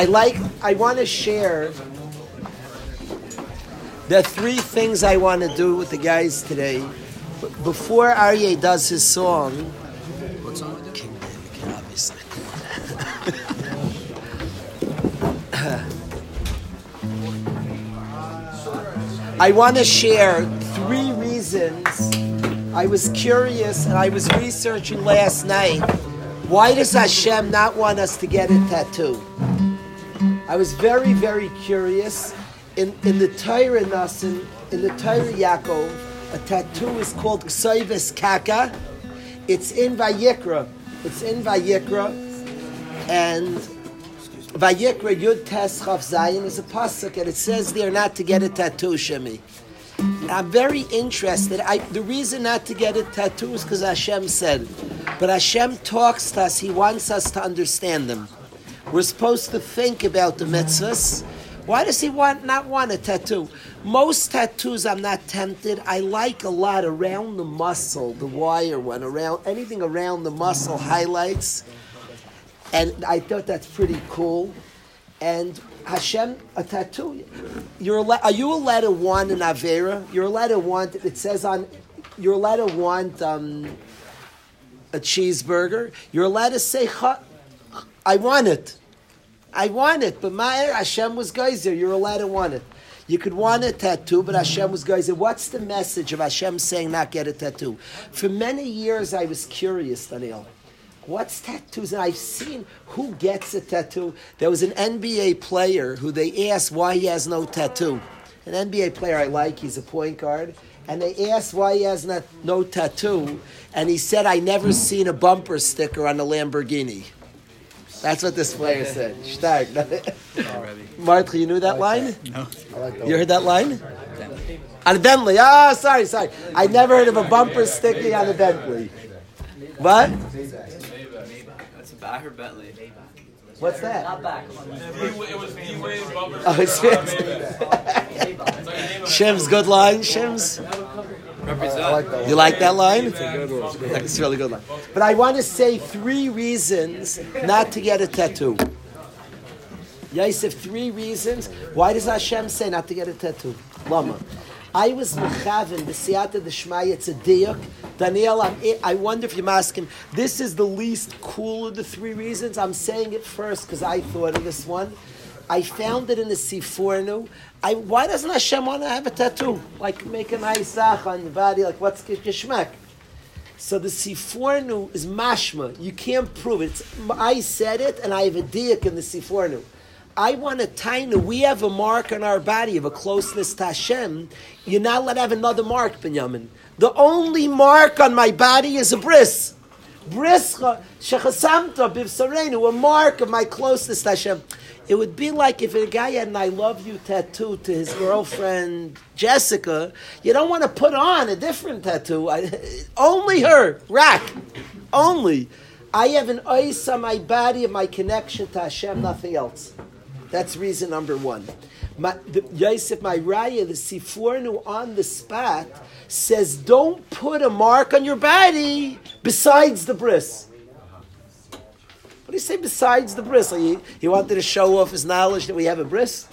I like, I want to share the three things I want to do with the guys today. Before Aryeh does his song, what song? King David, obviously. I want to share three reasons. I was curious and I was researching last night. Why does Hashem not want us to get a tattoo? I was very, very curious. In, in the Torah Nasin, in the Torah Yaakov, a tattoo is called Ksaivis Kaka. It's in Vayikra. It's in Vayikra. And Vayikra Yud Tes Chav Zayin is a pasuk, and it says there not to get a tattoo, Shemi. I'm very interested. I, the reason not to get a tattoo is because Hashem said. But Hashem talks to us. He wants us to understand them. We're supposed to think about the mitzvahs. Why does he want not want a tattoo? Most tattoos, I'm not tempted. I like a lot around the muscle, the wire one, around anything around the muscle highlights, and I thought that's pretty cool. And Hashem, a tattoo. You're are you allowed to want an avera? You're allowed to want. It says on. You're allowed to want um, a cheeseburger. You're allowed to say, "Ha- "I want it." I want it, but Ma'er Hashem was geyser. You're allowed to want it. You could want a tattoo, but Hashem was geyser. What's the message of Hashem saying not get a tattoo? For many years, I was curious, Daniel. What's tattoos? And I've seen who gets a tattoo. There was an NBA player who they asked why he has no tattoo. An NBA player I like, he's a point guard. And they asked why he has not, no tattoo. And he said, I never seen a bumper sticker on a Lamborghini. That's what this player said. Stark. Martha, you knew that line? No. You heard that line? On a Bentley. Ah, sorry, sorry. I never heard of a bumper sticking on a Bentley. What? That's back or Bentley. What's that? Not back. It was D-Wade bumper. Oh, it's Shim's good line, Shim's. Represent. You like that line? It's a good one. It's a really good line. But I want to say three reasons not to get a tattoo. Yosef, three reasons. Why does Hashem say not to get a tattoo? Lama. I was mechaven the siyata the shmaya it's a diuk. Daniel, I'm, I wonder if you're asking. This is the least cool of the three reasons. I'm saying it first because I thought of this one. I found it in the Sifornu. I, why doesn't Hashem want to have a tattoo? Like make a nice zach on your body. Like what's geschmack? So the Sifornu is mashma. You can't prove it. It's, I said it, and I have a diak in the Sifornu. I want a taina. We have a mark on our body of a closeness to Hashem. You're not allowed to have another mark, Binyamin. The only mark on my body is a bris. Brischa, shechasamta bivsarenu, a mark of my closeness to Hashem. It would be like if a guy had an I love you tattoo to his girlfriend Jessica. You don't want to put on a different tattoo. I, only her, rack. Only. I have an ice on my body of my connection to Hashem, nothing else. That's reason number one. My, the, Yosef, my raya, the Sifornu on the spot, says don't put a mark on your body besides the bris. What do you say besides the bris? Like he, he wanted to show off his knowledge that we have a bris?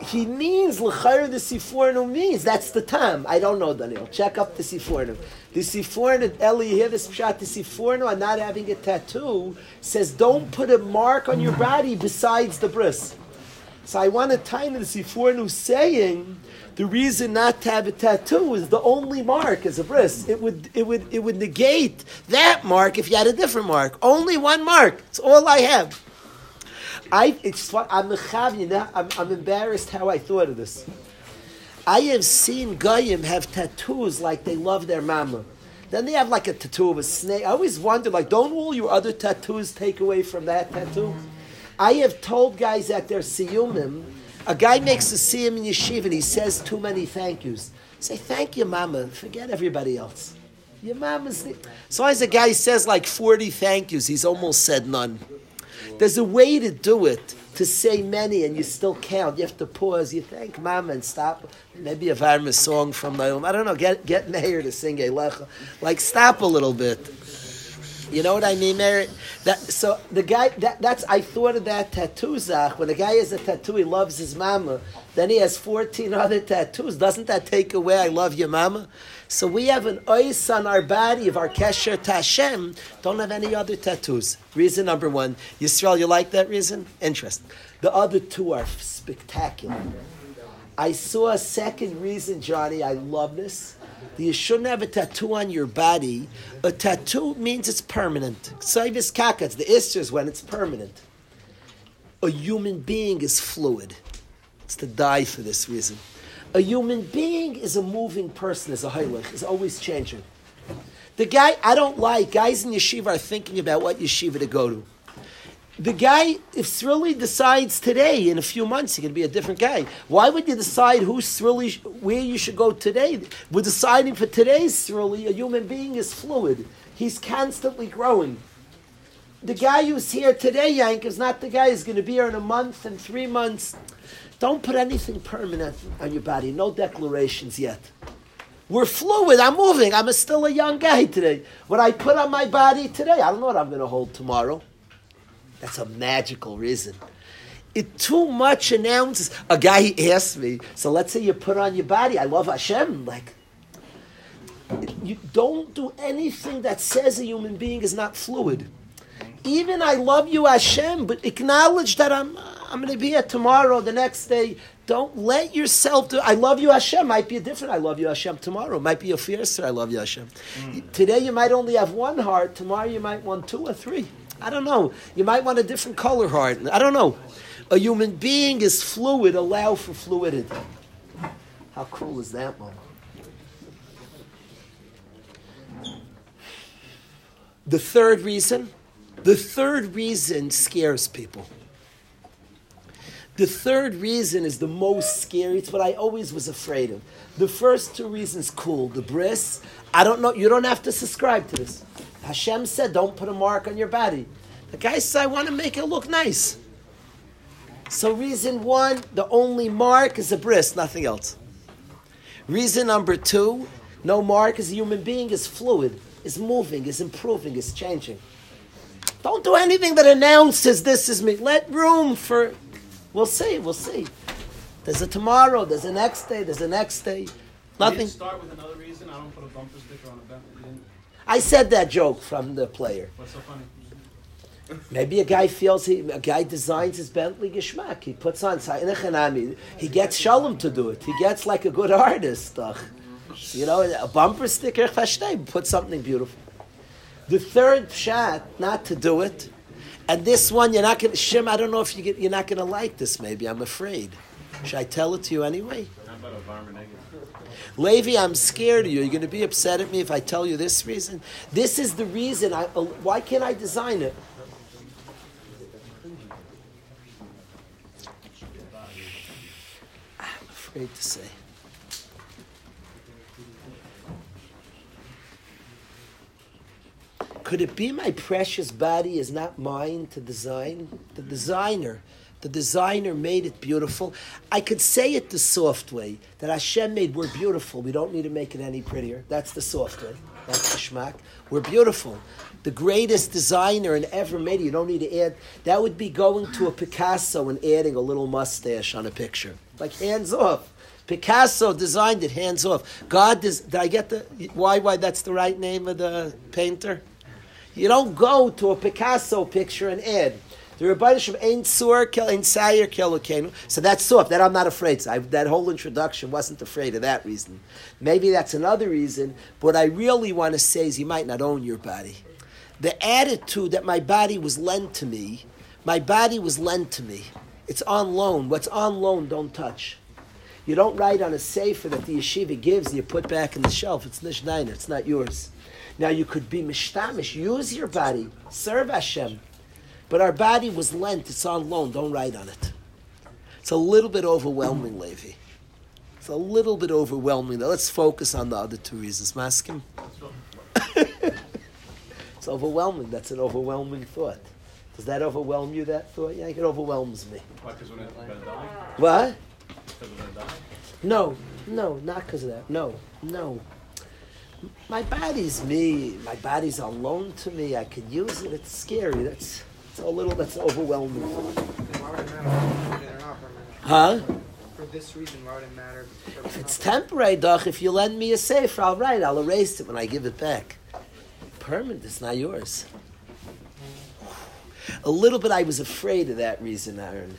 He means l'chayr the Sifornu means that's the time. I don't know, Daniel. Check up the Sifornu. The Sifornu, Eli, you hear this shot? The Sifornu on not having a tattoo says don't put a mark on your body besides the bris. So I want to tie into the Sifornu saying the reason not to have a tattoo is the only mark is a bris. It would it would it would negate that mark if you had a different mark. Only one mark. It's all I have. I it's I'm I'm, I'm embarrassed how I thought of this. I have seen goyim have tattoos like they love their mama. Then they have like a tattoo of a snake. I always wonder, like, don't all your other tattoos take away from that tattoo? I have told guys at their siyumim, a guy makes a siyum in yeshiva and he says too many thank yous. Say thank you, mama. Forget everybody else. Your mama's. So as a guy says like forty thank yous, he's almost said none. There's a way to do it, to say many and you still count. You have to pause, you thank mama and stop. Maybe a Varma song from the I don't know, get get Meir to sing a lecha. Like stop a little bit. You know what I mean, Mary? That so the guy that that's I thought of that tattoo Zach. When a guy has a tattoo, he loves his mama. Then he has fourteen other tattoos. Doesn't that take away I love your mama? So we have an ice on our body of our kesher to Hashem. Don't have any other tattoos. Reason number one, Yisrael. You like that reason? Interest. The other two are spectacular. I saw a second reason, Johnny. I love this you shouldn't have a tattoo on your body. A tattoo means it's permanent. Saivis kakats, the is when it's permanent. A human being is fluid. It's to die for this reason. A human being is a moving person, is a heilig, is always changing. The guy I don't like, guys in yeshiva are thinking about what yeshiva to go to the guy, if Srili decides today, in a few months, going to be a different guy. Why would you decide who Srili, where you should go today? We're deciding for today's Srili. A human being is fluid. He's constantly growing. The guy who's here today, Yank, is not the guy who's going to be here in a month and three months. Don't put anything permanent on your body. No declarations yet. We're fluid. I'm moving. I'm a, still a young guy today. What I put on my body today, I don't know what I'm going to hold tomorrow. That's a magical reason. It too much announces. A guy he asked me, so let's say you put on your body, I love Hashem. Like, you don't do anything that says a human being is not fluid. Even I love you, Hashem, but acknowledge that I'm I'm going to be here tomorrow, the next day. Don't let yourself do. I love you, Hashem. Might be a different. I love you, Hashem. Tomorrow might be a fiercer. I love you, Hashem. Mm. Today you might only have one heart. Tomorrow you might want two or three. I don't know. You might want a different color heart. I don't know. A human being is fluid. Allow for fluidity. How cool is that one? The third reason, the third reason scares people. The third reason is the most scary. It's what I always was afraid of. The first two reasons, cool. The bris, I don't know. You don't have to subscribe to this. Hashem said, don't put a mark on your body. The guy said, I want to make it look nice. So reason one, the only mark is a bris, nothing else. Reason number two, no mark is a human being is fluid, is moving, is improving, is changing. Don't do anything that announces this is me. Let room for, we'll see, we'll see. There's a tomorrow, there's a next day, there's a next day. Nothing. start with another reason. I don't put a bumper sticker on a Bentley. I said that joke from the player. What's so funny? Maybe a guy feels he, a guy designs his Bentley geschmack. He puts on He gets Shalom to do it. He gets like a good artist. Uh, you know, a bumper sticker, put something beautiful. The third shot, not to do it. And this one, you're not going to, Shim, I don't know if you get, you're not going to like this maybe, I'm afraid. Should I tell it to you anyway? Levi, I'm scared of you. You're going to be upset at me if I tell you this reason. This is the reason. I, uh, why can't I design it? I'm afraid to say. Could it be my precious body is not mine to design? The designer the designer made it beautiful. I could say it the soft way that Hashem made. We're beautiful. We don't need to make it any prettier. That's the soft way. That's the schmack. We're beautiful. The greatest designer and ever made. You don't need to add. That would be going to a Picasso and adding a little mustache on a picture. Like hands off. Picasso designed it hands off. God does. Did I get the why? Why that's the right name of the painter? You don't go to a Picasso picture and add. The Rebbeinu ain't sur kel ain't sayer. So that's soft. That I'm not afraid. So I, that whole introduction wasn't afraid of that reason. Maybe that's another reason. But what I really want to say is you might not own your body. The attitude that my body was lent to me, my body was lent to me. It's on loan. What's on loan, don't touch. You don't write on a safer that the yeshiva gives you put back in the shelf. It's nishnainer. It's not yours. Now you could be mishtamish. Use your body. Serve Hashem. But our body was lent, it's on loan, don't write on it. It's a little bit overwhelming, mm. Levi. It's a little bit overwhelming. Now let's focus on the other two reasons. Maskim? it's overwhelming. That's an overwhelming thought. Does that overwhelm you, that thought? Yeah, it overwhelms me. Why, because when it dying? What? Because of dying? No, no, not because of that. No, no. my body's me. My body's alone to me. I could use it. It's scary. That's it's a little. That's overwhelming. Huh? For this reason, why would it matter? If it's temporary, doch, if you lend me a safer, I'll write. I'll erase it when I give it back. Permanent, it's not yours. Mm. A little bit, I was afraid of that reason, Aaron.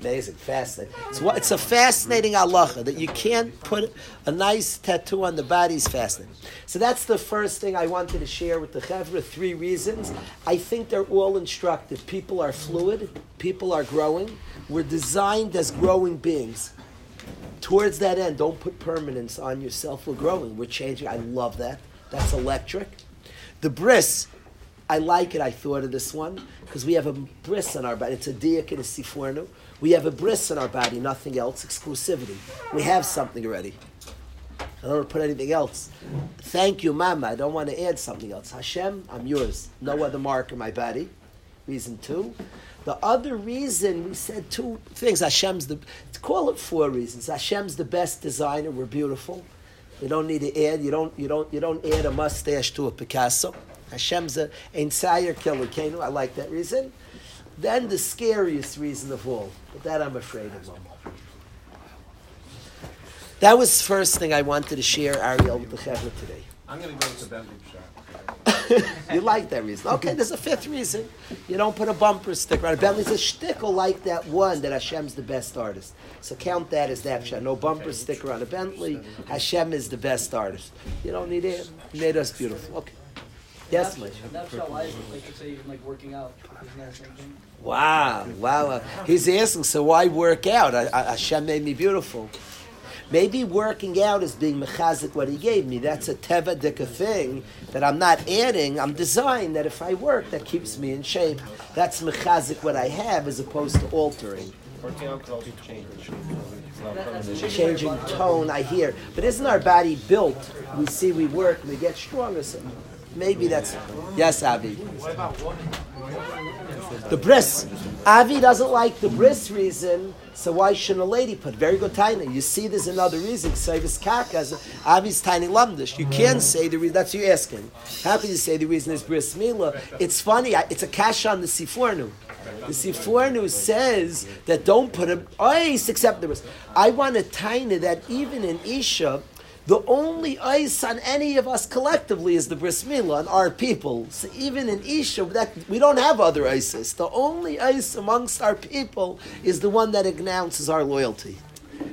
Amazing, fascinating. It's, what, it's a fascinating halacha that you can't put a nice tattoo on the body is fascinating. So that's the first thing I wanted to share with the chevra. Three reasons. I think they're all instructive. People are fluid. People are growing. We're designed as growing beings. Towards that end, don't put permanence on yourself. We're growing. We're changing. I love that. That's electric. The bris, I like it. I thought of this one because we have a bris on our body. It's a diak and a sifornu. We have a bris in our body, nothing else. Exclusivity. We have something already. I don't want to put anything else. Thank you, Mama. I don't want to add something else. Hashem, I'm yours. No other mark in my body. Reason two. The other reason we said two things. Hashem's the call it four reasons. Hashem's the best designer. We're beautiful. You don't need to add. You don't. You don't. You don't add a mustache to a Picasso. Hashem's a entire killer. I like that reason. Then the scariest reason of all, but that I'm afraid of. That was the first thing I wanted to share, Ariel, with the Chevra today. I'm gonna go to Bentley shot. you like that reason. Okay, there's a fifth reason. You don't put a bumper sticker on it. Bentley's a shtickle like that one that Hashem's the best artist. So count that as that shot. No bumper sticker on a Bentley. Hashem is the best artist. You don't need it. He made us beautiful. Okay. Yes, Moshe. That's how like to say even like working out. Isn't that the same thing? Wow, wow. Uh, he's asking, so why work out? I, I, Hashem made me beautiful. Maybe working out is being mechazik what he gave me. That's a teva dika thing that I'm not adding. I'm designed that if I work, that keeps me in shape. That's mechazik what I have as opposed to altering. Working out could also change. It's not That- that's permanent. a Changing tone, I hear. But isn't our body built? We see we work, we get stronger. So maybe that's. Yes, Avi. The bris. Avi doesn't like the bris reason, so why shouldn't a lady put? Very good tiny. You see, there's another reason. Service kakas. Avi's tiny lumdish. You can say the reason. That's what you're asking. How can you say the reason is bris mila? It's funny. It's a cash on the sifornu. The sifornu says that don't put a ice except the bris. I want a tiny that even in isha. The only ice on any of us collectively is the bris milah on our people. So even in Isha, that, we don't have other ices. The only ice amongst our people is the one that announces our loyalty.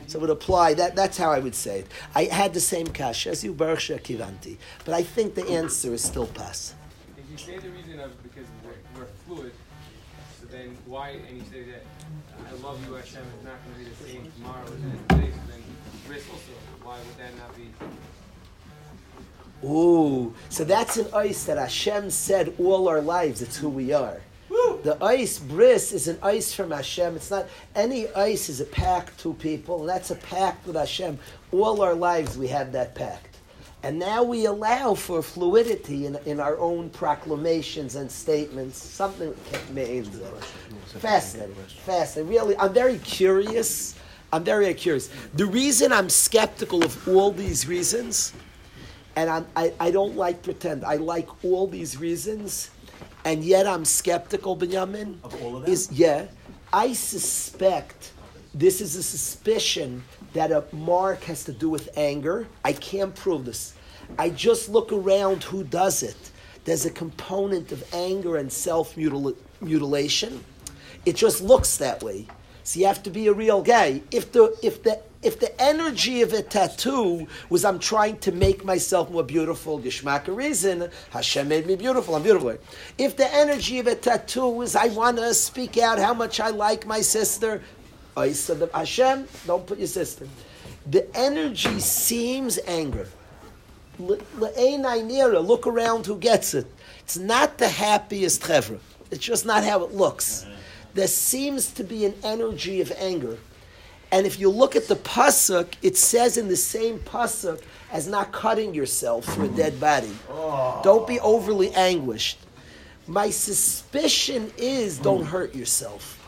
So it would apply. That, that's how I would say it. I had the same kash as you, Baruch Kivanti. But I think the answer is still pass. If you say the reason of because we're, we're fluid, so then why, and you say that I love you, Hashem, is not going to be the same tomorrow as it is today, so then bris also, why would that not be? Ooh, so that's an ice that Hashem said all our lives. It's who we are. The ice bris is an ice from Hashem. It's not any ice is a pact to people, and that's a pact with Hashem. All our lives we have that pact, and now we allow for fluidity in, in our own proclamations and statements. Something means fascinating, fascinating. Really, I'm very curious. I'm very curious. The reason I'm skeptical of all these reasons and I'm, I, I don't like pretend. I like all these reasons, and yet I'm skeptical, Benjamin. Of all of them? Is yeah, I suspect this is a suspicion that a mark has to do with anger. I can't prove this. I just look around who does it. There's a component of anger and self mutilation. It just looks that way. So you have to be a real guy. If the if the if the energy of a tattoo was I'm trying to make myself more beautiful, Gishmak reason, Hashem made me beautiful, I'm beautiful. If the energy of a tattoo was I want to speak out how much I like my sister, I said Hashem, don't put your sister. The energy seems anger. Look around who gets it. It's not the happiest chevra. It's just not how it looks. There seems to be an energy of anger. And if you look at the pasuk, it says in the same pasuk as not cutting yourself through a dead body. Don't be overly anguished. My suspicion is don't hurt yourself.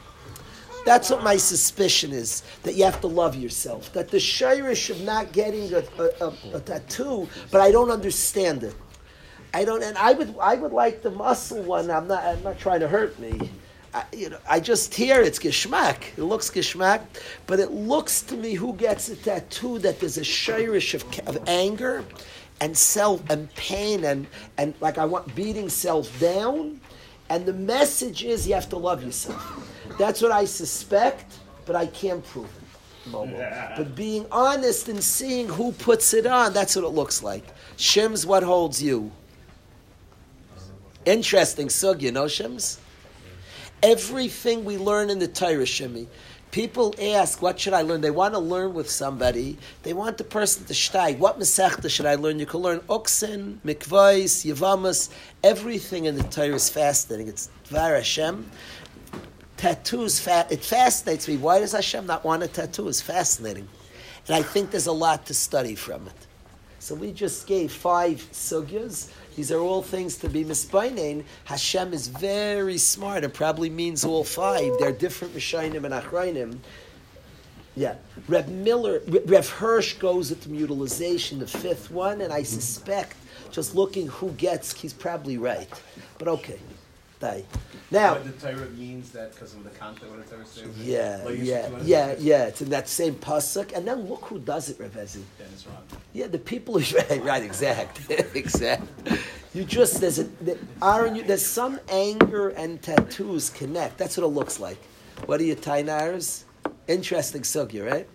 That's what my suspicion is, that you have to love yourself. That the shirish of not getting a, a, a, a tattoo, but I don't understand it. I don't, and I would, I would like the muscle one. I'm not, I'm not trying to hurt me. I, you know, I just hear it's geschmack. It looks geschmack, but it looks to me who gets a tattoo that there's a shirish of, of anger and self and pain and and like I want beating self down. And the message is you have to love yourself. That's what I suspect, but I can't prove it. Momo. But being honest and seeing who puts it on, that's what it looks like. Shim's what holds you. Interesting sug, you know, Shims? Everything we learn in the Torah, Shimi, People ask, what should I learn? They want to learn with somebody. They want the person to steig. What Masechta should I learn? You can learn Oksin, Mikvais, Yavamas, everything in the Torah is fascinating. It's Dvar Hashem. Tattoos, fa- it fascinates me. Why does Hashem not want a tattoo? It's fascinating. And I think there's a lot to study from it. So we just gave five sugyas these are all things to be misbainin. Hashem is very smart It probably means all five. They're different Mishainim and Achrainim. Yeah. Rev Miller, Rev Hirsch goes the mutilization, the fifth one, and I suspect, just looking who gets, he's probably right. But okay. Die. Now, but the Torah means that because of the content of the Torah says. Yeah, yeah, yeah, yeah. It's in that same pasuk, and then look who does it, Revezi. Dennis Ron. Yeah, the people who right, right, exact, exact. You just there's a Aaron, there's some anger and tattoos connect. That's what it looks like. What are your tainars? Interesting sugya, right?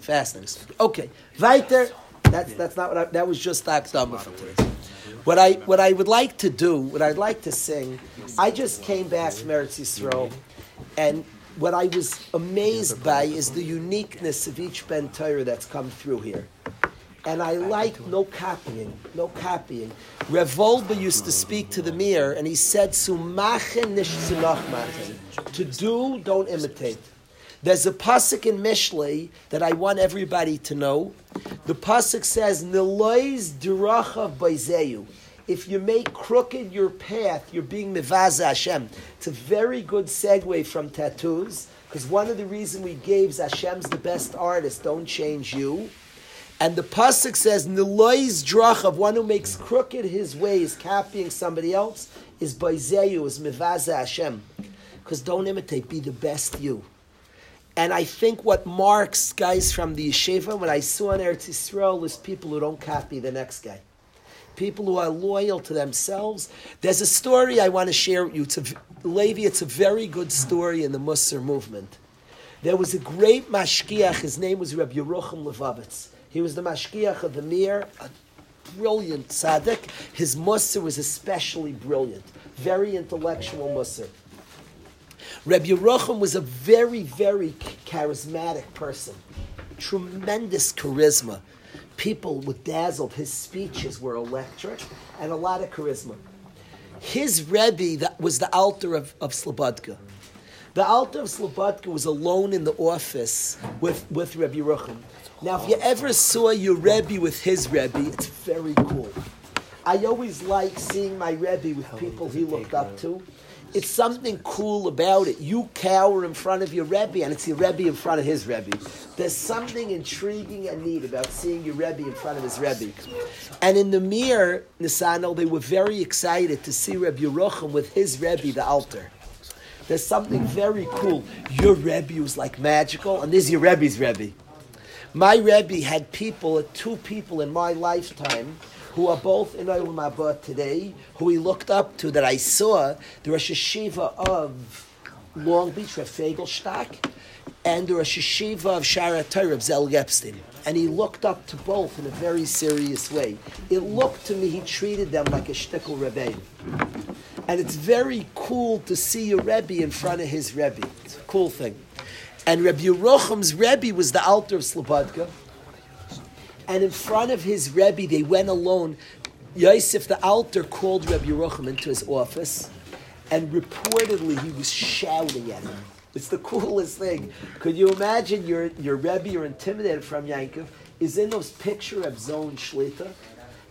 Fascinating. Okay, weiter. That's that's not what I, that was just Akdama for today. What I what I would like to do, what I'd like to sing, I just came back from Eretz Yisrael, and what I was amazed by is the uniqueness of each Ben Torah that's come through here. And I like no copying, no copying. Rav Wolbe used to speak to the mirror, and he said, To do, don't imitate. There's a pasuk in Mishlei that I want everybody to know. The pasuk says, "Nelois dirachav baizeyu." If you make crooked your path, you're being mivaza Hashem. It's a very good segue from tattoos, because one of the reasons we gave is Hashem's the best artist. Don't change you. And the pasuk says, "Nilois drach of one who makes crooked his ways, copying somebody else, is baizeyu, is mivaza Hashem." Because don't imitate, be the best you. And I think what marks guys from the yeshiva, what I saw in Eretz Yisrael, is people who don't copy the next guy. People who are loyal to themselves. There's a story I want to share with you. It's a, Levi, it's a very good story in the Musar movement. There was a great mashkiach, his name was Rabbi Yerucham Levovitz. He was the mashkiach of the Mir, a brilliant tzaddik. His Musar was especially brilliant, very intellectual Musar. Rabbi Yerucham was a very, very charismatic person, tremendous charisma. People were dazzled. His speeches were electric and a lot of charisma. His Rebbe that was the Alter of, of Slobodka. The Alter of Slobodka was alone in the office with, with Rebbe Yerucham. Now, if you ever saw your Rebbe with his Rebbe, it's very cool. I always like seeing my Rebbe with people he looked up to it's something cool about it. You cower in front of your Rebbe, and it's your Rebbe in front of his Rebbe. There's something intriguing and neat about seeing your Rebbe in front of his Rebbe. And in the Mir, Nisano, they were very excited to see Rebbe Yerucham with his Rebbe, the Alter. There's something very cool. Your Rebbe was like magical, and this is your Rebbe's Rebbe. My Rebbe had people, two people in my lifetime, who are both in Olam today, who he looked up to, that I saw, the Rosh Hashiva of Long Beach, Rav Feigelstock, and the Rosh Hashiva of Shaarei Torah, Zel Epstein. And he looked up to both in a very serious way. It looked to me he treated them like a shtickle Rebbe. And it's very cool to see a Rebbe in front of his Rebbe. It's a cool thing. And Rebbe Yerucham's Rebbe was the Alter of Slobodka and in front of his Rebbe, they went alone. Yosef, the Alter, called Rebbe Yerucham into his office, and reportedly he was shouting at him. It's the coolest thing. Could you imagine your, your Rebbe, you're intimidated from Yankov, is in those picture of Zone Shlita,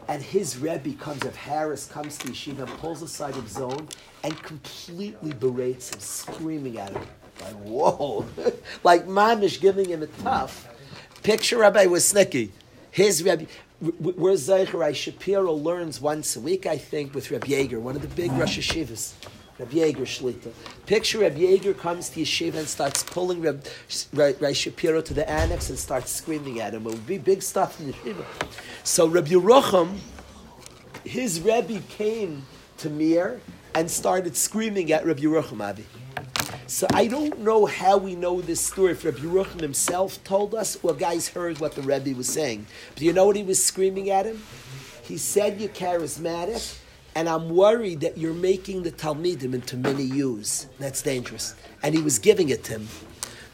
and his Rebbe comes, of Harris comes to Yeshiva pulls aside of Zone and completely berates him, screaming at him. Like, whoa. like Mamish giving him a tough. Picture Rabbi Wisnicki. His Rabbi, where Zeicher Shapiro learns once a week, I think, with Rabbi Yeager, one of the big Rosh Yeshivas. Rabbi Yeager Shlita. Picture Rabbi Yeager comes to Yeshiva and starts pulling Rabbi, Rabbi Shapiro to the annex and starts screaming at him. It would be big stuff in Yeshiva. So Rabbi Yerucham, his Rebbe came to Mir and started screaming at Rabbi Yerucham Avi. So I don't know how we know this story. If Rabbi Yerucham himself told us, or guys heard what the Rebbe was saying. But you know what he was screaming at him? He said, "You're charismatic." and I'm worried that you're making the Talmidim into mini U's. That's dangerous. And he was giving it to him.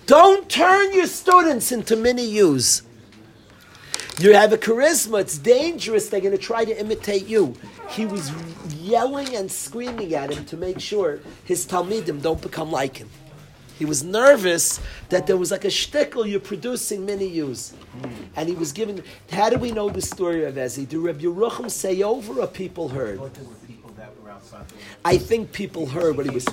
Don't turn your students into mini U's. You have a charisma, it's dangerous, they're going to try to imitate you. He was yelling and screaming at him to make sure his Talmidim don't become like him. He was nervous that there was like a shtickle you're producing many use. And he was giving. How do we know the story of Ezi? Do Rabbi Yerucham say over or people heard? I think people heard what he was.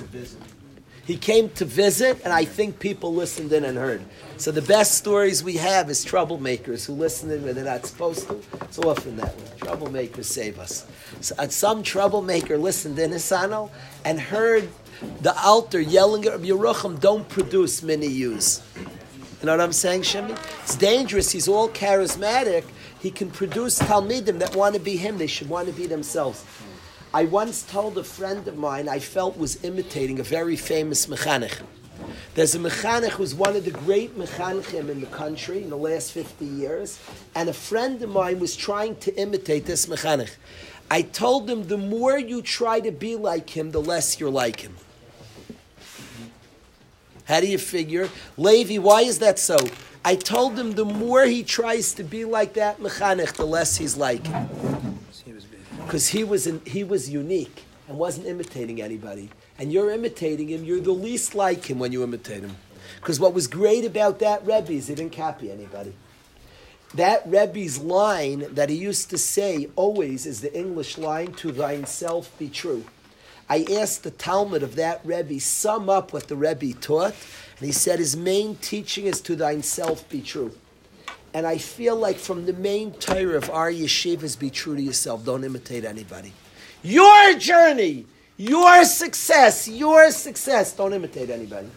He came to visit, and I think people listened in and heard. So the best stories we have is troublemakers who listen in when they're not supposed to. It's often that way. Troublemakers save us. So, some troublemaker listened in Hisano and heard the Alter yelling at Rabbi Yerucham, don't produce many use. You know what I'm saying, Shemi? It's dangerous. He's all charismatic. He can produce Talmidim that want to be him. They should want to be themselves. I once told a friend of mine I felt was imitating a very famous mechanech. There's a mechanech who's one of the great mechanechim in the country in the last 50 years, and a friend of mine was trying to imitate this mechanech. I told him the more you try to be like him, the less you're like him. How do you figure? Levi, why is that so? I told him the more he tries to be like that mechanech, the less he's like Because he was in, he was unique and wasn't imitating anybody. And you're imitating him, you're the least like him when you imitate him. Because what was great about that Rebbe is he didn't copy anybody. That Rebbe's line that he used to say always is the English line, to thine self be true. I asked the Talmud of that Rebbe, sum up what the Rebbe taught, and he said his main teaching is to thyself be true. And I feel like from the main Torah of our yeshivas, be true to yourself. Don't imitate anybody. Your journey, your success, your success. Don't imitate anybody.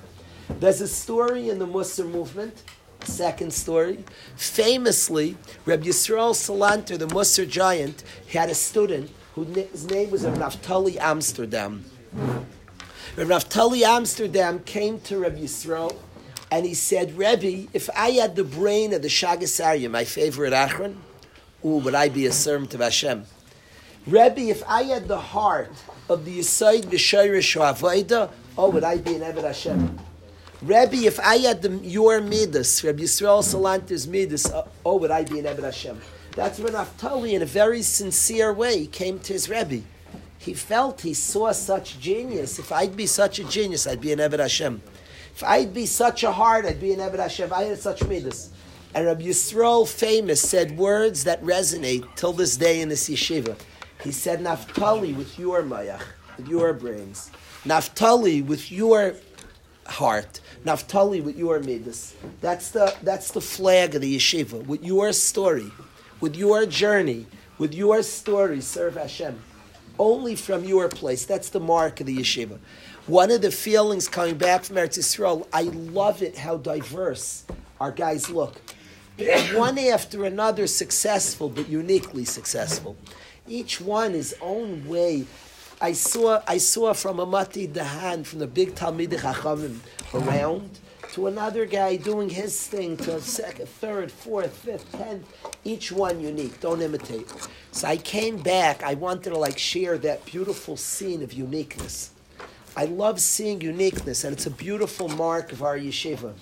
There's a story in the Musar movement, second story. Famously, Reb Yisrael Salanter, the Musar giant, had a student whose name was Naftali Amsterdam. Rav Naftali Amsterdam came to Rabbi Yisrael and he said, Rebbe, if I had the brain of the Shaagas Aryeh, my favorite Achron, ooh, would I be a servant of Hashem? Rebbe, if I had the heart of the Yisaid V'Shayrish Ha'avaida, oh, would I be an Eved Hashem? Rebbe, if I had the, your Midas, Rabbi Yisrael Salanter's Midas, oh, oh, would I be an Eved Hashem? That's when Naftali, in a very sincere way, came to his Rebbe. He felt he saw such genius. If I'd be such a genius, I'd be an Eved Hashem. If I'd be such a heart, I'd be an Eved Hashem. I had such midas. And Rabbi Yisrael, famous, said words that resonate till this day in this yeshiva. He said, Naftali, with your mayach, with your brains. Naftali, with your heart. Naftali, with your midas. That's the, that's the flag of the yeshiva, with your story with your journey, with your story, serve Hashem. Only from your place. That's the mark of the yeshiva. One of the feelings coming back from Eretz Yisrael, I love it how diverse our guys look. One after another successful, but uniquely successful. Each one his own way. I saw, I saw from Amati Dahan, from the big Talmid Chachamim around, to another guy doing his thing to a second, third, fourth, fifth, tenth, each one unique. Don't imitate. So I came back. I wanted to like share that beautiful scene of uniqueness. I love seeing uniqueness, and it's a beautiful mark of our yeshiva.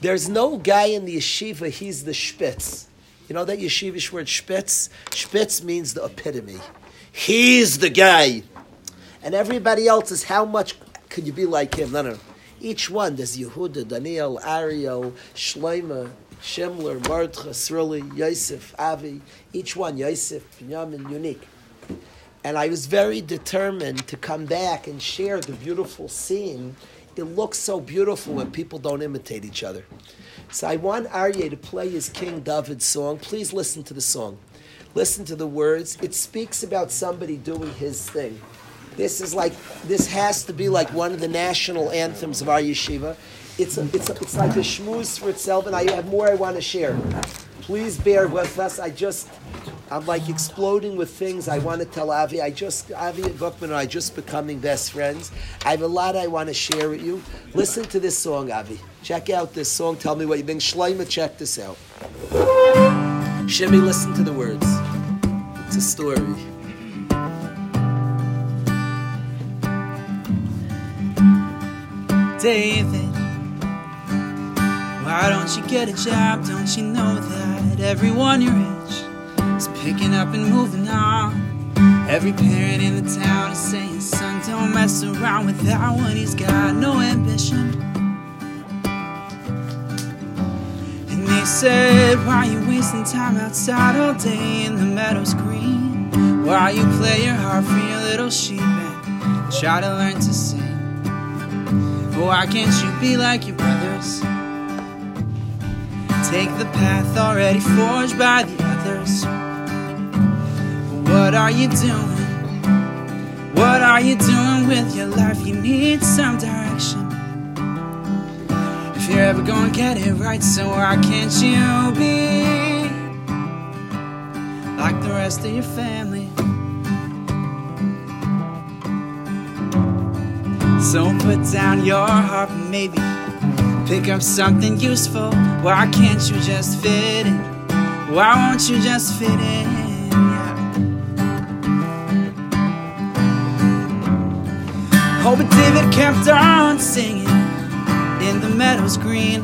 There's no guy in the yeshiva, he's the spitz. You know that yeshivish word spitz? Spitz means the epitome. He's the guy. And everybody else is how much could you be like him? No, no. Each one, there's Yehuda, Daniel, Ariel, Shloima, Shemler, Mordcha, Sruli, Yosef, Avi, each one, Yosef, Binyamin, unique. And I was very determined to come back and share the beautiful scene it looks so beautiful when people don't imitate each other. So I want Aryeh to play his King David song. Please listen to the song. Listen to the words. It speaks about somebody doing his thing. This is like this has to be like one of the national anthems of our yeshiva. It's a, it's a, it's like a shmooze for itself, and I have more I want to share. Please bear with us. I just I'm like exploding with things I want to tell Avi. I just Avi Buckman and I just becoming best friends. I have a lot I want to share with you. Listen to this song, Avi. Check out this song. Tell me what you think. Shleima, check this out. Shimmy, listen to the words. It's a story. David, why don't you get a job? Don't you know that everyone you're age is picking up and moving on? Every parent in the town is saying, son, don't mess around with that one. He's got no ambition. And they said, why are you wasting time outside all day in the meadows green? While you play your harp for your little sheep and try to learn to sing. Why can't you be like your brothers? Take the path already forged by the others. What are you doing? What are you doing with your life? You need some direction. If you're ever gonna get it right, so why can't you be like the rest of your family? So put down your harp maybe pick up something useful. Why can't you just fit in? Why won't you just fit in? Oh, but David kept on singing in the meadows green,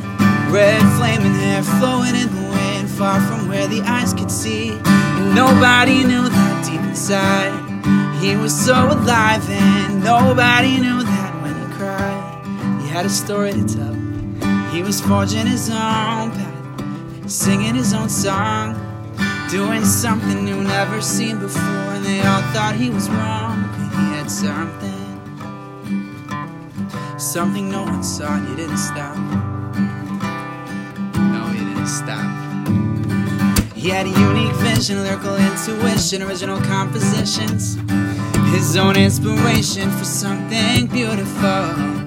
red flaming hair flowing in the wind, far from where the eyes could see. And nobody knew that deep inside. He was so alive, and nobody knew that when he cried. He had a story to tell. He was forging his own path, singing his own song, doing something new, never seen before. And they all thought he was wrong, but he had something, something no one saw, and he didn't stop. No, he didn't stop. He had a unique vision, lyrical intuition, original compositions. His own inspiration for something beautiful.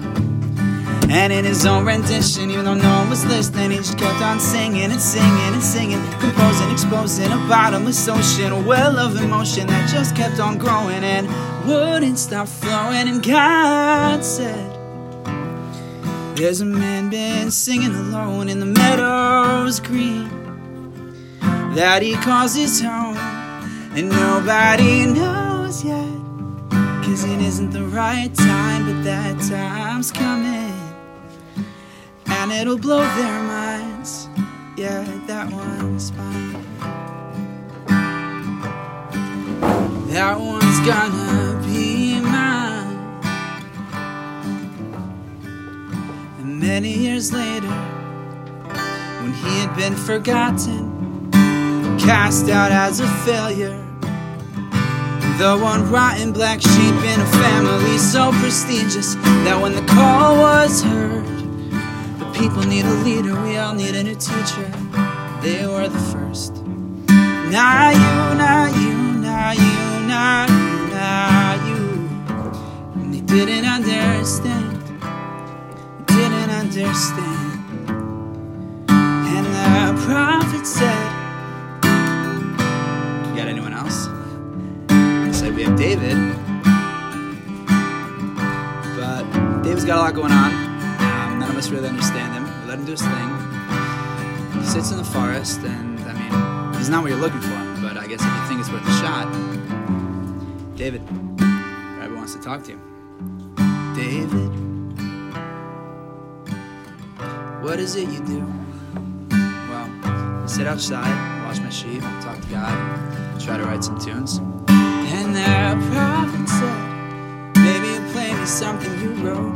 And in his own rendition, even though no one was listening, he just kept on singing and singing and singing, composing, exposing a bottomless ocean, a well of emotion that just kept on growing and wouldn't stop flowing. And God said, There's a man been singing alone in the meadows green that he calls his home, and nobody knows yet. Cause it isn't the right time, but that time's coming. And it'll blow their minds. Yeah, that one's mine. That one's gonna many years later, when he had been forgotten, cast out as a failure. The one rotten black sheep in a family so prestigious that when the call was heard, the people need a leader, we all need a new teacher. They were the first. Not you, not you, not you, not you, not you. And they didn't understand, understand. And the prophet said, You got anyone else? said we have David, but David's got a lot going on. Um, none of us really understand him. We let him do his thing. He sits in the forest, and I mean, he's not what you're looking for, but I guess if you think it's worth a shot, David, Rabbi wants to talk to you. David, what is it you do? Well, I sit outside, watch my sheep, talk to God, try to write some tunes. And the prophet said, Maybe you play me something you wrote.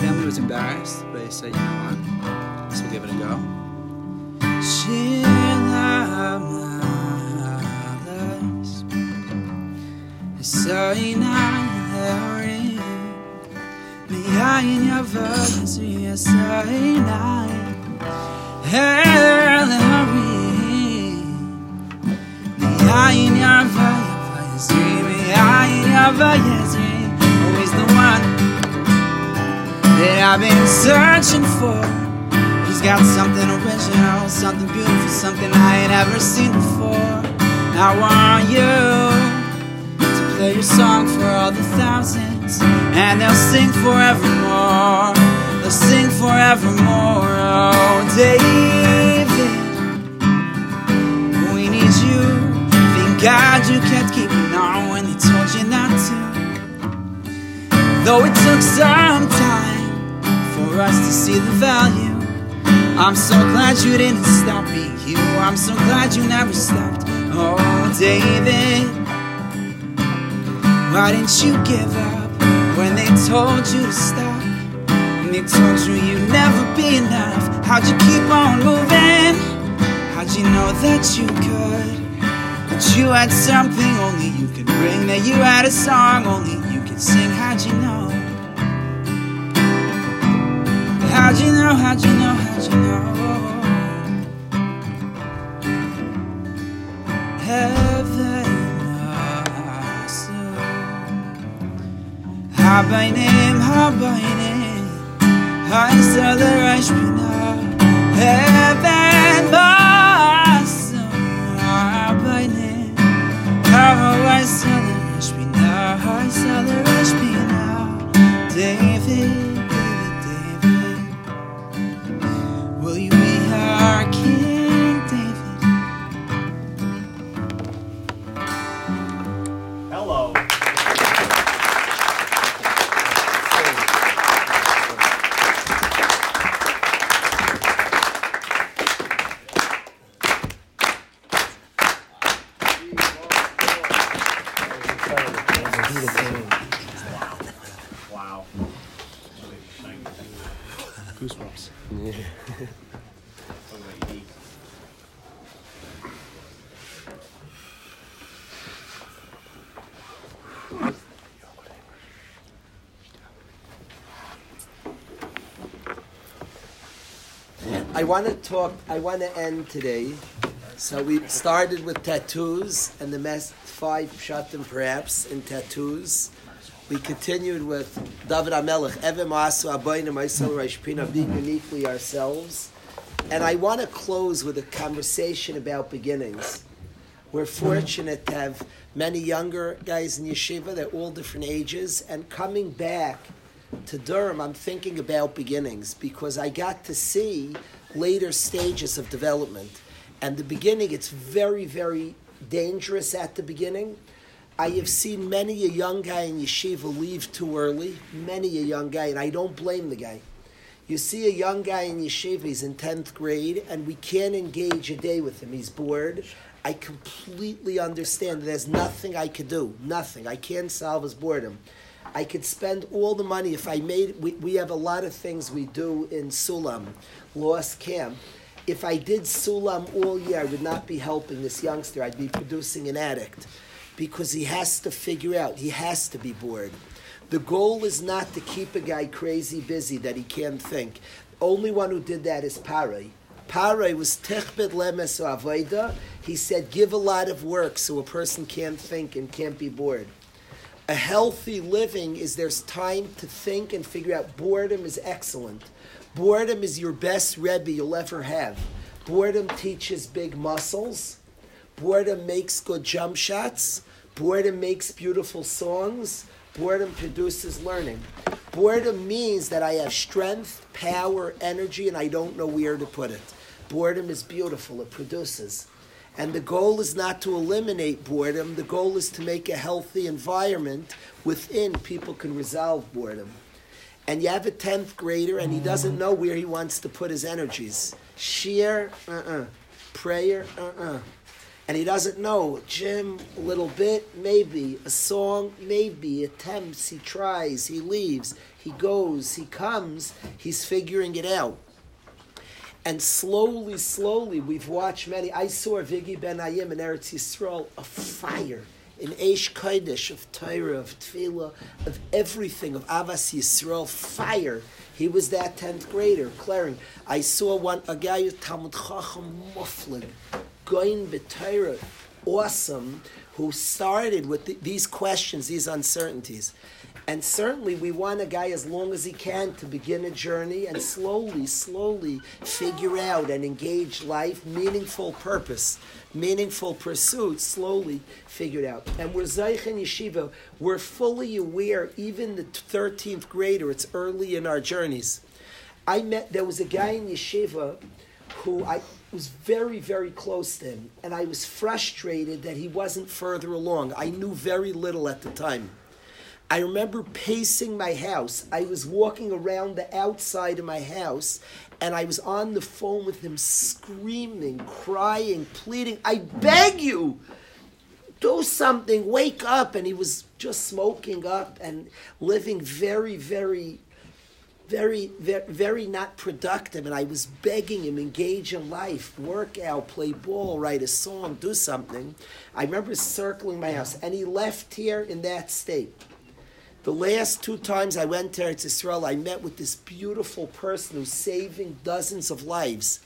Family was embarrassed, but he said, You know what? We'll give it a go. Shila malas, Yain yavayis riyasainai Elahari Yain yavayis Yain yavayis Always the one that I've been searching for. He's got something original, something beautiful, something I ain't ever seen before. I want you play your song for all the thousands, and they'll sing forevermore. They'll sing forevermore. Oh, David, we need you. Thank God you kept keeping on when they told you not to. Though it took some time for us to see the value. I'm so glad you didn't stop being you. I'm so glad you never stopped. Oh, David, why didn't you give up when they told you to stop? And they told you you'd never be enough. How'd you keep on moving? How'd you know that you could? That you had something only you could bring. That you had a song only you could sing. How'd you know? How'd you know? How'd you know? How'd you know? Heaven Habaynim, Habaynim Hay Salar Ashpina Heaven talk. I want to end today. So we started with tattoos and the mess five shatim perhaps in tattoos. We continued with David Amelech, Evim Asu Abayim Aisel Rashpina, being uniquely ourselves. And I want to close with a conversation about beginnings. We're fortunate to have many younger guys in yeshiva, they're all different ages, and coming back to Durham, I'm thinking about beginnings because I got to see later stages of development. And the beginning, it's very, very dangerous at the beginning. I have seen many a young guy in yeshiva leave too early, many a young guy, and I don't blame the guy. You see a young guy in yeshiva, he's in 10th grade, and we can't engage a day with him. He's bored. I completely understand. There's nothing I could do. Nothing. I can't solve his boredom. I could spend all the money if I made. We, we have a lot of things we do in Sulam, Lost Camp. If I did Sulam all year, I would not be helping this youngster. I'd be producing an addict because he has to figure out, he has to be bored. The goal is not to keep a guy crazy busy that he can't think. Only one who did that is Paray. Paray was techbet lemes. He said, give a lot of work so a person can't think and can't be bored. A healthy living is there's time to think and figure out. Boredom is excellent. Boredom is your best Rebbe you'll ever have. Boredom teaches big muscles. Boredom makes good jump shots. Boredom makes beautiful songs. Boredom produces learning. Boredom means that I have strength, power, energy, and I don't know where to put it. Boredom is beautiful, it produces. And the goal is not to eliminate boredom, the goal is to make a healthy environment within people can resolve boredom. And you have a 10th grader and he doesn't know where he wants to put his energies. Sheer, uh uh Prayer, uh uh and he doesn't know. Jim a little bit, maybe. A song, maybe. Attempts, he tries, he leaves, he goes, he comes, he's figuring it out. And slowly, slowly, we've watched many. I saw Vigi Ben Ayim in Eretz Yisrael, a fire. in Eish Kodesh, of Torah, of Tefillah, of everything, of Avas Yisrael, fire. He was that 10th grader, clearing. I saw one, a guy, Talmud Chacham Muflig, going B'Torah, awesome, who started with th- these questions, these uncertainties. And certainly, we want a guy as long as he can to begin a journey and slowly, slowly figure out and engage life, meaningful purpose, meaningful pursuit, slowly figured out. And we're Zeich and Yeshiva, we're fully aware, even the 13th grader, it's early in our journeys. I met, there was a guy in Yeshiva who I was very, very close to him, and I was frustrated that he wasn't further along. I knew very little at the time. I remember pacing my house. I was walking around the outside of my house and I was on the phone with him screaming, crying, pleading, I beg you, do something, wake up. And he was just smoking up and living very, very, very, very, not productive. And I was begging him, engage in life, work out, play ball, write a song, do something. I remember circling my house and he left here in that state. The last two times I went to Eretz Yisrael, I met with this beautiful person who's saving dozens of lives.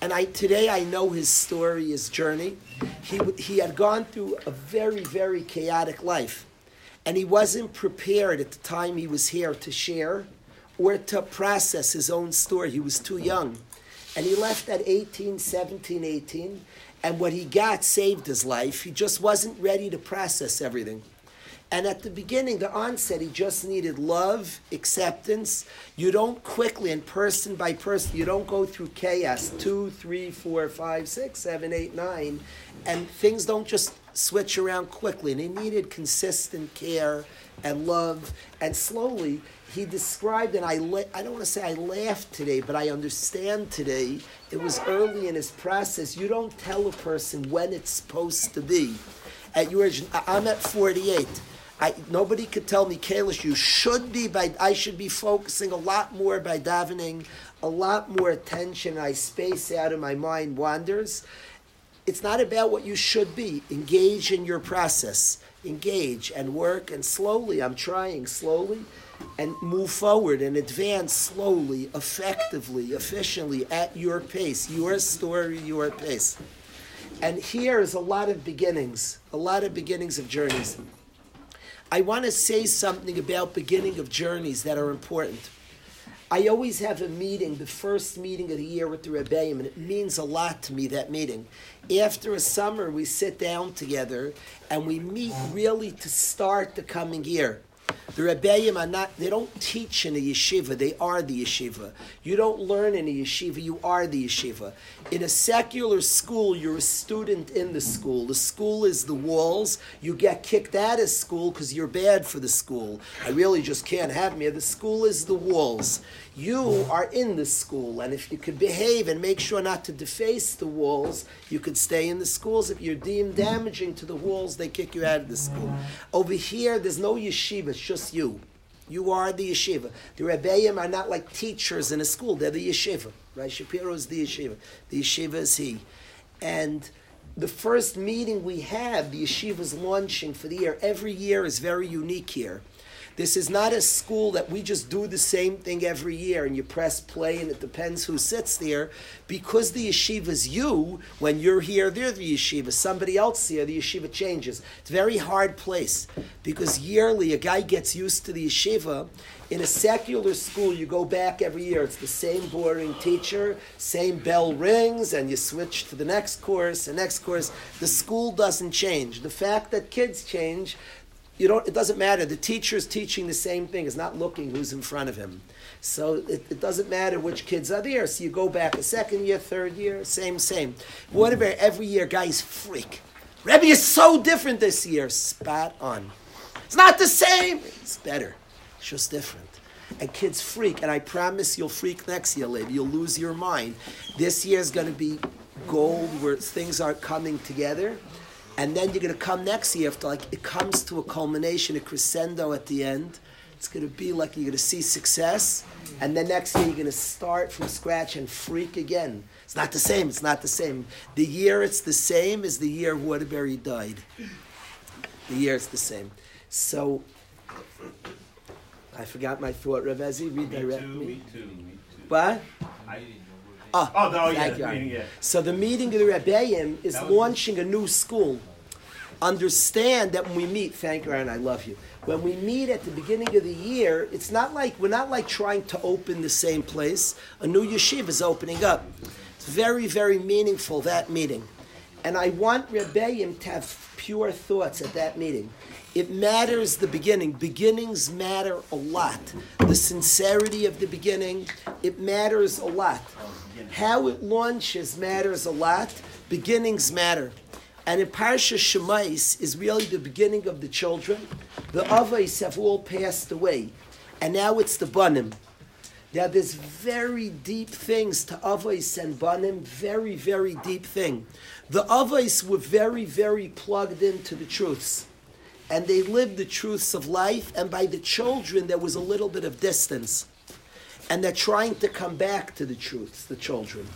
And I today I know his story, his journey. He, he had gone through a very, very chaotic life. And he wasn't prepared at the time he was here to share or to process his own story. He was too young. And he left at 18, 17, 18. And what he got saved his life. He just wasn't ready to process everything. And at the beginning, the onset, he just needed love, acceptance. You don't quickly, and person by person, you don't go through chaos two, three, four, five, six, seven, eight, nine, and things don't just switch around quickly. And he needed consistent care and love. And slowly, he described, and I, la- I don't want to say I laughed today, but I understand today. It was early in his process. You don't tell a person when it's supposed to be. At your age, I'm at 48. I, nobody could tell me, Kalish, you should be by. I should be focusing a lot more by davening, a lot more attention. I space out and my mind wanders. It's not about what you should be. Engage in your process. Engage and work and slowly. I'm trying slowly, and move forward and advance slowly, effectively, efficiently at your pace. Your story, your pace. And here is a lot of beginnings, a lot of beginnings of journeys. I want to say something about beginning of journeys that are important. I always have a meeting, the first meeting of the year with the Rebbeim, and it means a lot to me, that meeting. After a summer, we sit down together and we meet really to start the coming year. The Rebbeim are not, they don't teach in a yeshiva, they are the yeshiva. You don't learn in a yeshiva, you are the yeshiva. In a secular school, you're a student in the school. The school is the walls. You get kicked out of school because you're bad for the school. I really just can't have me. The school is the walls. You are in the school, and if you could behave and make sure not to deface the walls, you could stay in the schools. If you're deemed damaging to the walls, they kick you out of the school. Over here, there's no yeshiva, it's just you. You are the yeshiva. The Rebbeim are not like teachers in a school, they're the yeshiva. Right? Shapiro is the yeshiva. The yeshiva is he. And the first meeting we have, the yeshiva's launching for the year. Every year is very unique here. This is not a school that we just do the same thing every year and you press play and it depends who sits there. Because the yeshiva is you, when you're here, they're the yeshiva. Somebody else here, the yeshiva changes. It's a very hard place because yearly a guy gets used to the yeshiva. In a secular school, you go back every year. It's the same boring teacher, same bell rings, and you switch to the next course, the next course. The school doesn't change. The fact that kids change you don't, it doesn't matter. The teacher is teaching the same thing, is not looking who's in front of him. So it, it, doesn't matter which kids are there. So you go back a second year, third year, same, same. Whatever, every year, guys freak. Rebbe is so different this year. Spot on. It's not the same. It's better. It's just different. And kids freak. And I promise you'll freak next year, lady. You'll lose your mind. This year is going to be gold where things are coming together and then you're going to come next year after like it comes to a culmination, a crescendo at the end. It's going to be like you're going to see success, and then next year you're going to start from scratch and freak again. It's not the same. It's not the same. The year it's the same as the year Waterbury died. The year it's the same. So, I forgot my thought, Ravezi. Redirect me. Me too, me too. What? Ah, Oh, no, yeah, the meeting, yeah. So the meeting of the Rebbeim is launching a new school. Understand that when we meet, thank you, Aaron, I love you. When we meet at the beginning of the year, it's not like we're not like trying to open the same place. A new yeshiva is opening up. It's very, very meaningful that meeting, and I want Rebbeim to have pure thoughts at that meeting. It matters the beginning. Beginnings matter a lot. The sincerity of the beginning, it matters a lot. How it launches matters a lot. Beginnings matter. And in Parsha Shemais is really the beginning of the children. The Avais have all passed away. And now it's the Banim. Now there's very deep things to Avais and Banim, very, very deep thing. The Avais were very, very plugged into the truths. And they lived the truths of life, and by the children there was a little bit of distance and they're trying to come back to the truths, the children.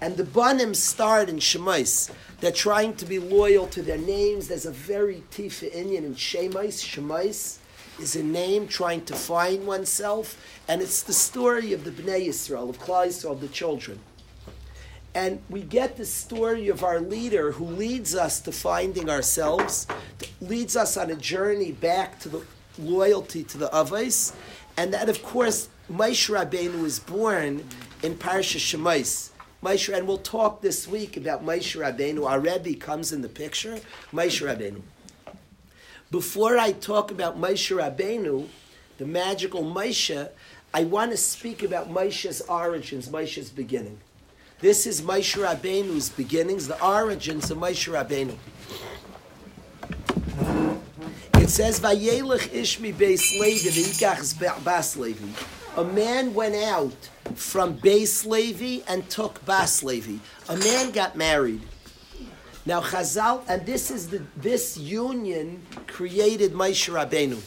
And the Banim start in Shemais. They're trying to be loyal to their names. There's a very tifa Indian in Shemais. Shemais is a name trying to find oneself, and it's the story of the Bnei Yisrael, of Klal Yisrael, of the children. And we get the story of our leader who leads us to finding ourselves, leads us on a journey back to the loyalty to the Avos, and that, of course, Moshe Rabbeinu was born in Parsha Shemais. Moshe, and we'll talk this week about Moshe Rabbeinu. Our Rebbe comes in the picture. Moshe Rabbeinu. Before I talk about Moshe Rabbeinu, the magical Moshe, I want to speak about Moshe's origins, Moshe's beginning. This is Moshe Rabbeinu's beginnings, the origins of Moshe Rabbeinu. It says, "Vayelech ishmi beis Levi v'yikach bas Levi." A man went out from Beis Levi and took Bas Levi. A man got married. Now Chazal, and this is the this union created Moshe Rabbeinu.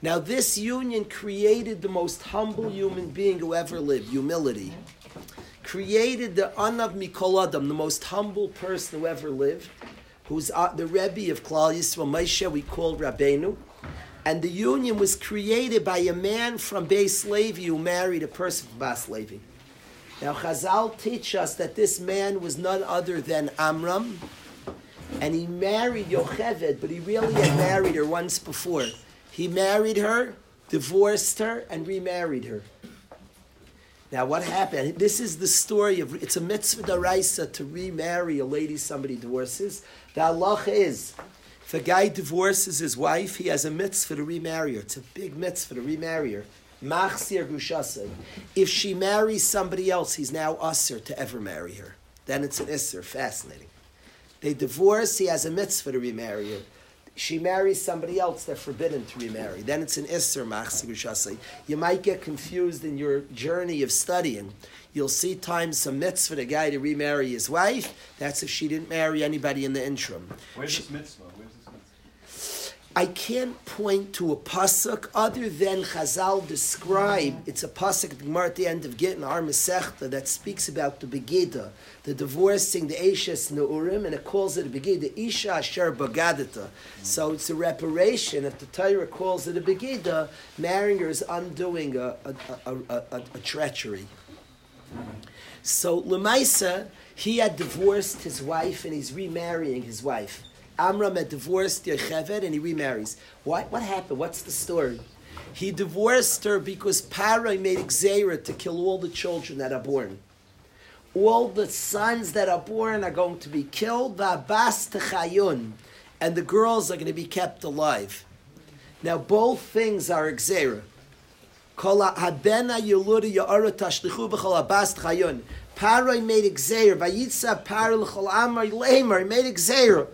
Now this union created the most humble human being who ever lived, humility. Created the Anav Mikol Adam, the most humble person who ever lived, who's uh, the Rebbe of Klal Yisrael, Moshe, we called Rabbeinu. And the union was created by a man from Beis Levi who married a person from Bas Levi. Now Chazal teach us that this man was none other than Amram, and he married Yocheved, but he really had married her once before. He married her, divorced her, and remarried her. Now, what happened? This is the story of it's a mitzvah daraisa to remarry a lady somebody divorces. The halacha is if a guy divorces his wife, he has a mitzvah to remarry her. It's a big mitzvah to remarry her. Machsir gushasei. If she marries somebody else, he's now usher to ever marry her. Then it's an isser. Fascinating. They divorce, he has a mitzvah to remarry her. She marries somebody else, they're forbidden to remarry. Then it's an isser machsir gushasei. You might get confused in your journey of studying. You'll see times some mitzvah a guy to remarry his wife. That's if she didn't marry anybody in the interim. Where's this mitzvah? I can't point to a pasuk other than Chazal describe. It's a pasuk at the Gemara at the end of Gittin, our Masechta, that speaks about the begida, the divorcing the Ashes Neurim, and it calls it a begida, Isha Asher Bagadata. So it's a reparation. If the Torah calls it a begida, marrying her is undoing a, a, a, a, a treachery. So Lemaisa, he had divorced his wife and he's remarrying his wife. Amram had divorced Yocheved and he remarries. What, what happened? What's the story? He divorced her because Parai made Xera to kill all the children that are born. All the sons that are born are going to be killed, and the girls are going to be kept alive. Now, both things are Xera. Kol habena yulura ya'ara tashlichu b'chol abas chayun. Paroi made exer. Vayitza par l'chol lemer. He made exer.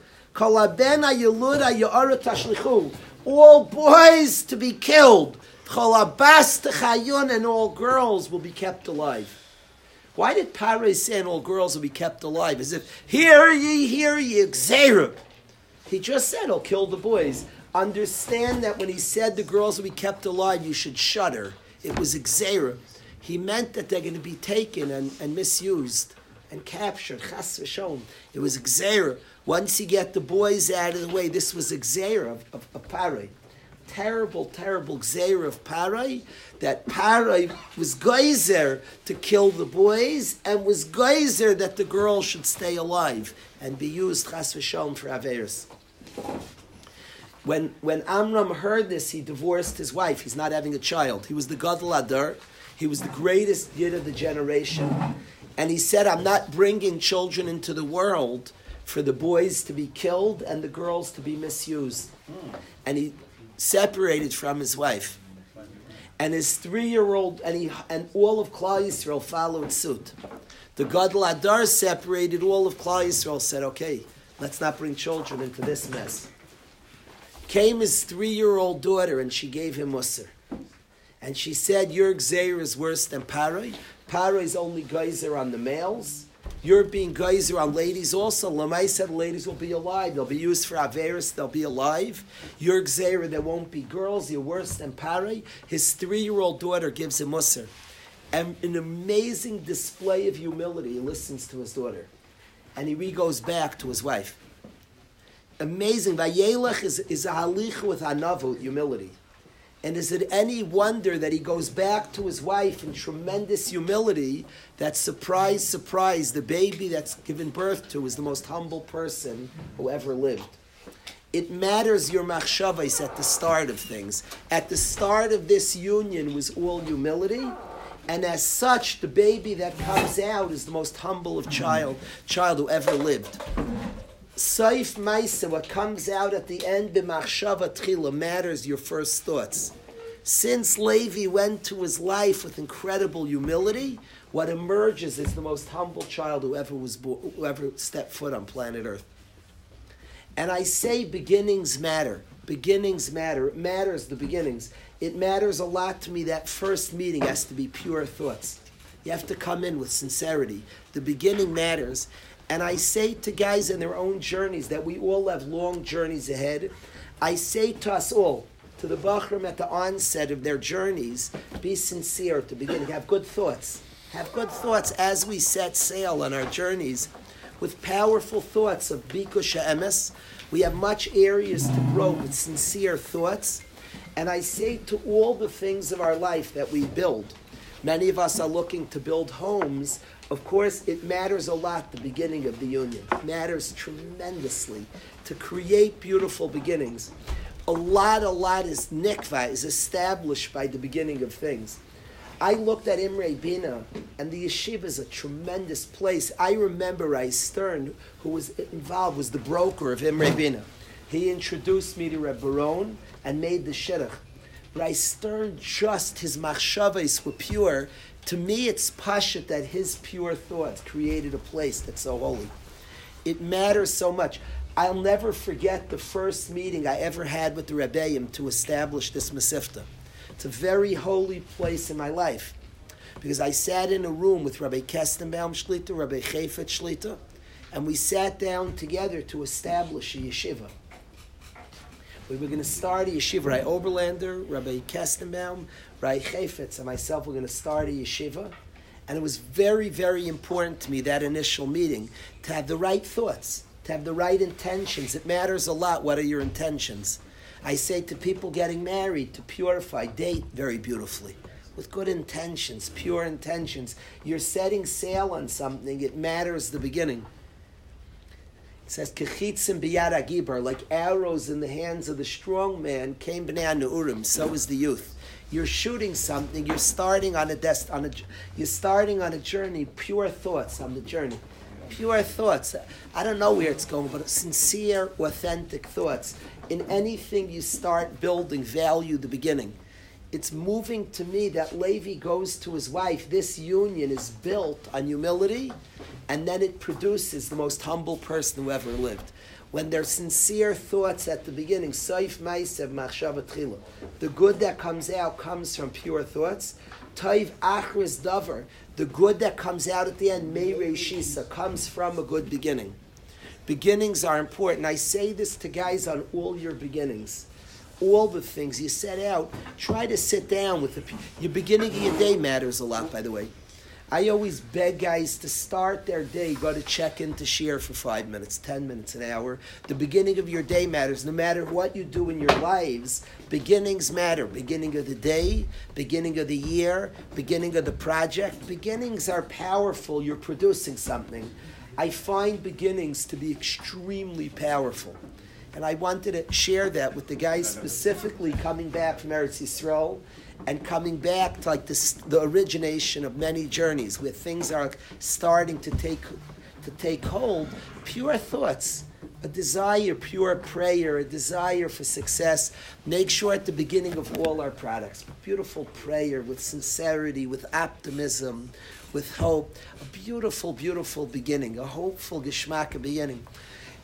All boys to be killed. And all girls will be kept alive. Why did Pare say and all girls will be kept alive? As if, hear ye, hear ye, exer. He just said, I'll kill the boys. Understand that when he said the girls will be kept alive, you should shudder. It was exera. He meant that they're going to be taken and, and misused. And captured. Chas v'shom. It was Xera. Once you get the boys out of the way, this was Xera of, of, of Parai. Terrible, terrible Xera of Parai. That Parai was geyser to kill the boys and was geyser that the girls should stay alive and be used Chas v'shom for Averis. When, when Amram heard this, he divorced his wife. He's not having a child. He was the Gadol Adar. He was the greatest yid of the generation. And he said, I'm not bringing children into the world for the boys to be killed and the girls to be misused. And he separated from his wife. And his three-year-old, and, he, and all of Klal Yisrael followed suit. The Gadol Adar separated all of Klal Yisrael, said, okay, let's not bring children into this mess came his three-year-old daughter and she gave him Musr. And she said, your Gzeir is worse than Paroi. Paroi is only geyser on the males. You're being geyser on ladies also. Lamai said ladies will be alive. They'll be used for Averis. They'll be alive. Your Gzeir, there won't be girls. You're worse than Paroi. His three-year-old daughter gives him Musr. And an amazing display of humility, he listens to his daughter. And he goes back to his wife amazing. Vayelech is, is a halich with hanavu, humility. And is it any wonder that he goes back to his wife in tremendous humility that, surprise, surprise, the baby that's given birth to is the most humble person who ever lived? It matters your machshavais at the start of things. At the start of this union was all humility, and as such, the baby that comes out is the most humble of child, child who ever lived. Saif Maisa, what comes out at the end, b'machshava tchila, matters your first thoughts. Since Levi went to his life with incredible humility, what emerges is the most humble child who ever was born, who ever stepped foot on planet Earth. And I say beginnings matter. Beginnings matter. It matters the beginnings. It matters a lot to me that first meeting has to be pure thoughts. You have to come in with sincerity. The beginning matters. And I say to guys in their own journeys that we all have long journeys ahead. I say to us all, to the Bachram at the onset of their journeys, be sincere at the beginning. Have good thoughts. Have good thoughts as we set sail on our journeys with powerful thoughts of Bikusha Emes. We have much areas to grow with sincere thoughts. And I say to all the things of our life that we build, many of us are looking to build homes of course, it matters a lot, the beginning of the union. It matters tremendously to create beautiful beginnings. A lot, a lot is nikva, is established by the beginning of things. I looked at Imre Bina, and the yeshiva is a tremendous place. I remember Rai Stern, who was involved, was the broker of Imre Bina. He introduced me to Reb Baron and made the shidduch. Rai Stern, just his machshavas were pure to me, it's pashut that his pure thoughts created a place that's so holy. It matters so much. I'll never forget the first meeting I ever had with the Rebbeim to establish this Mesivta. It's a very holy place in my life because I sat in a room with Rabbi Kestenbaum Shlita, Rabbi Chayfetz Shlita, and we sat down together to establish a yeshiva. We were going to start a yeshiva. Rabbi Oberlander, Rabbi Kestenbaum, Rabbi Chayfetz, and myself were going to start a yeshiva. And it was very, very important to me, that initial meeting, to have the right thoughts, to have the right intentions. It matters a lot what are your intentions. I say to people getting married, to purify, date very beautifully with good intentions, pure intentions. You're setting sail on something, it matters the beginning. Says, Kechitzim biyad agibar, like arrows in the hands of the strong man, came b'nei urim. so is the youth. You're shooting something, you're starting on a, dest- on a you're starting on a journey, pure thoughts on the journey. Pure thoughts. I don't know where it's going, but sincere, authentic thoughts. In anything you start building, value the beginning it's moving to me that Levi goes to his wife. This union is built on humility, and then it produces the most humble person who ever lived. When there's sincere thoughts at the beginning, Saif Maisev Machshavat the good that comes out comes from pure thoughts. Taiv Achris Davar, the good that comes out at the end, Meirei comes from a good beginning. Beginnings are important. I say this to guys on all your beginnings all the things you set out, try to sit down with the your beginning of your day matters a lot, by the way. I always beg guys to start their day, go to check in to share for five minutes, ten minutes, an hour. The beginning of your day matters. No matter what you do in your lives, beginnings matter. Beginning of the day, beginning of the year, beginning of the project. Beginnings are powerful. You're producing something. I find beginnings to be extremely powerful. And I wanted to share that with the guys specifically coming back from Eretz Yisrael and coming back to like this, the origination of many journeys where things are starting to take to take hold. Pure thoughts, a desire, pure prayer, a desire for success. Make sure at the beginning of all our products, beautiful prayer with sincerity, with optimism, with hope. A beautiful, beautiful beginning, a hopeful geschmack beginning.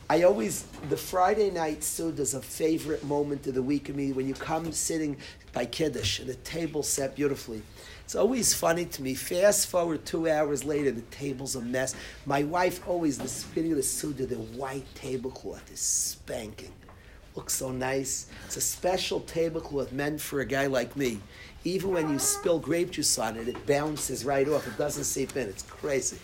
I always the Friday night Suda is a favorite moment of the week of me when you come sitting by Kiddush and the table set beautifully. It's always funny to me. Fast forward two hours later, the table's a mess. My wife always the spinning of the Suda, the white tablecloth is spanking. Looks so nice. It's a special tablecloth meant for a guy like me. Even when you spill grape juice on it, it bounces right off. It doesn't seep in. It's crazy.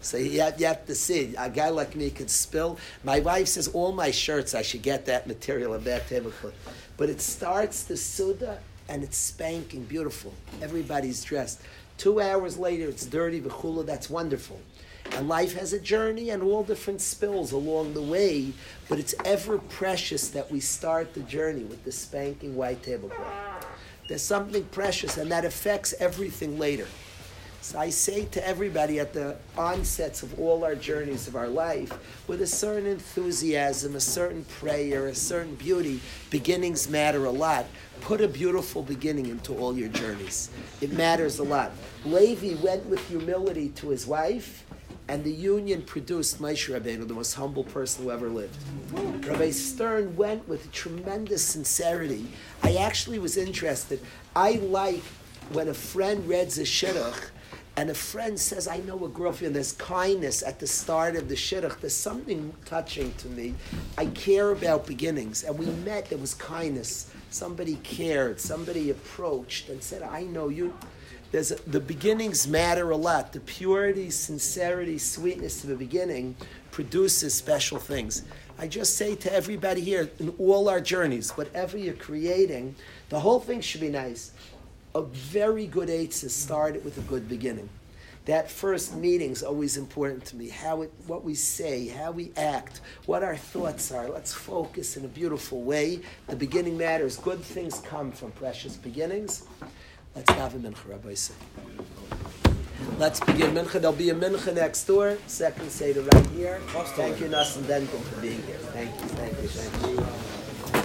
So you have, you have to see. A guy like me could spill. My wife says all my shirts, I should get that material of that tablecloth. But it starts the Suda and it's spanking beautiful. Everybody's dressed. Two hours later, it's dirty, v'chula, that's wonderful. And life has a journey and all different spills along the way, but it's ever precious that we start the journey with the spanking white tablecloth. There's something precious, and that affects everything later. So I say to everybody at the onsets of all our journeys of our life, with a certain enthusiasm, a certain prayer, a certain beauty, beginnings matter a lot. Put a beautiful beginning into all your journeys. It matters a lot. Levi went with humility to his wife, and the union produced Moshe Rabbeinu, the most humble person who ever lived. Rabbi Stern went with tremendous sincerity. I actually was interested. I like when a friend reads a shidduch and a friend says, I know a girlfriend, there's kindness at the start of the shidduch, there's something touching to me. I care about beginnings. And we met, there was kindness. Somebody cared, somebody approached and said, I know you. There's a, the beginnings matter a lot. The purity, sincerity, sweetness of the beginning produces special things. I just say to everybody here, in all our journeys, whatever you're creating, the whole thing should be nice a very good eitzah started with a good beginning. That first meeting is always important to me. How it, what we say, how we act, what our thoughts are. Let's focus in a beautiful way. The beginning matters. Good things come from precious beginnings. Let's have a mincha, Rabbi. Let's begin mincha. There'll be a mincha next door. Second seder right here. Thank you, Nassim Denton, for being here. Thank you, thank you, thank you.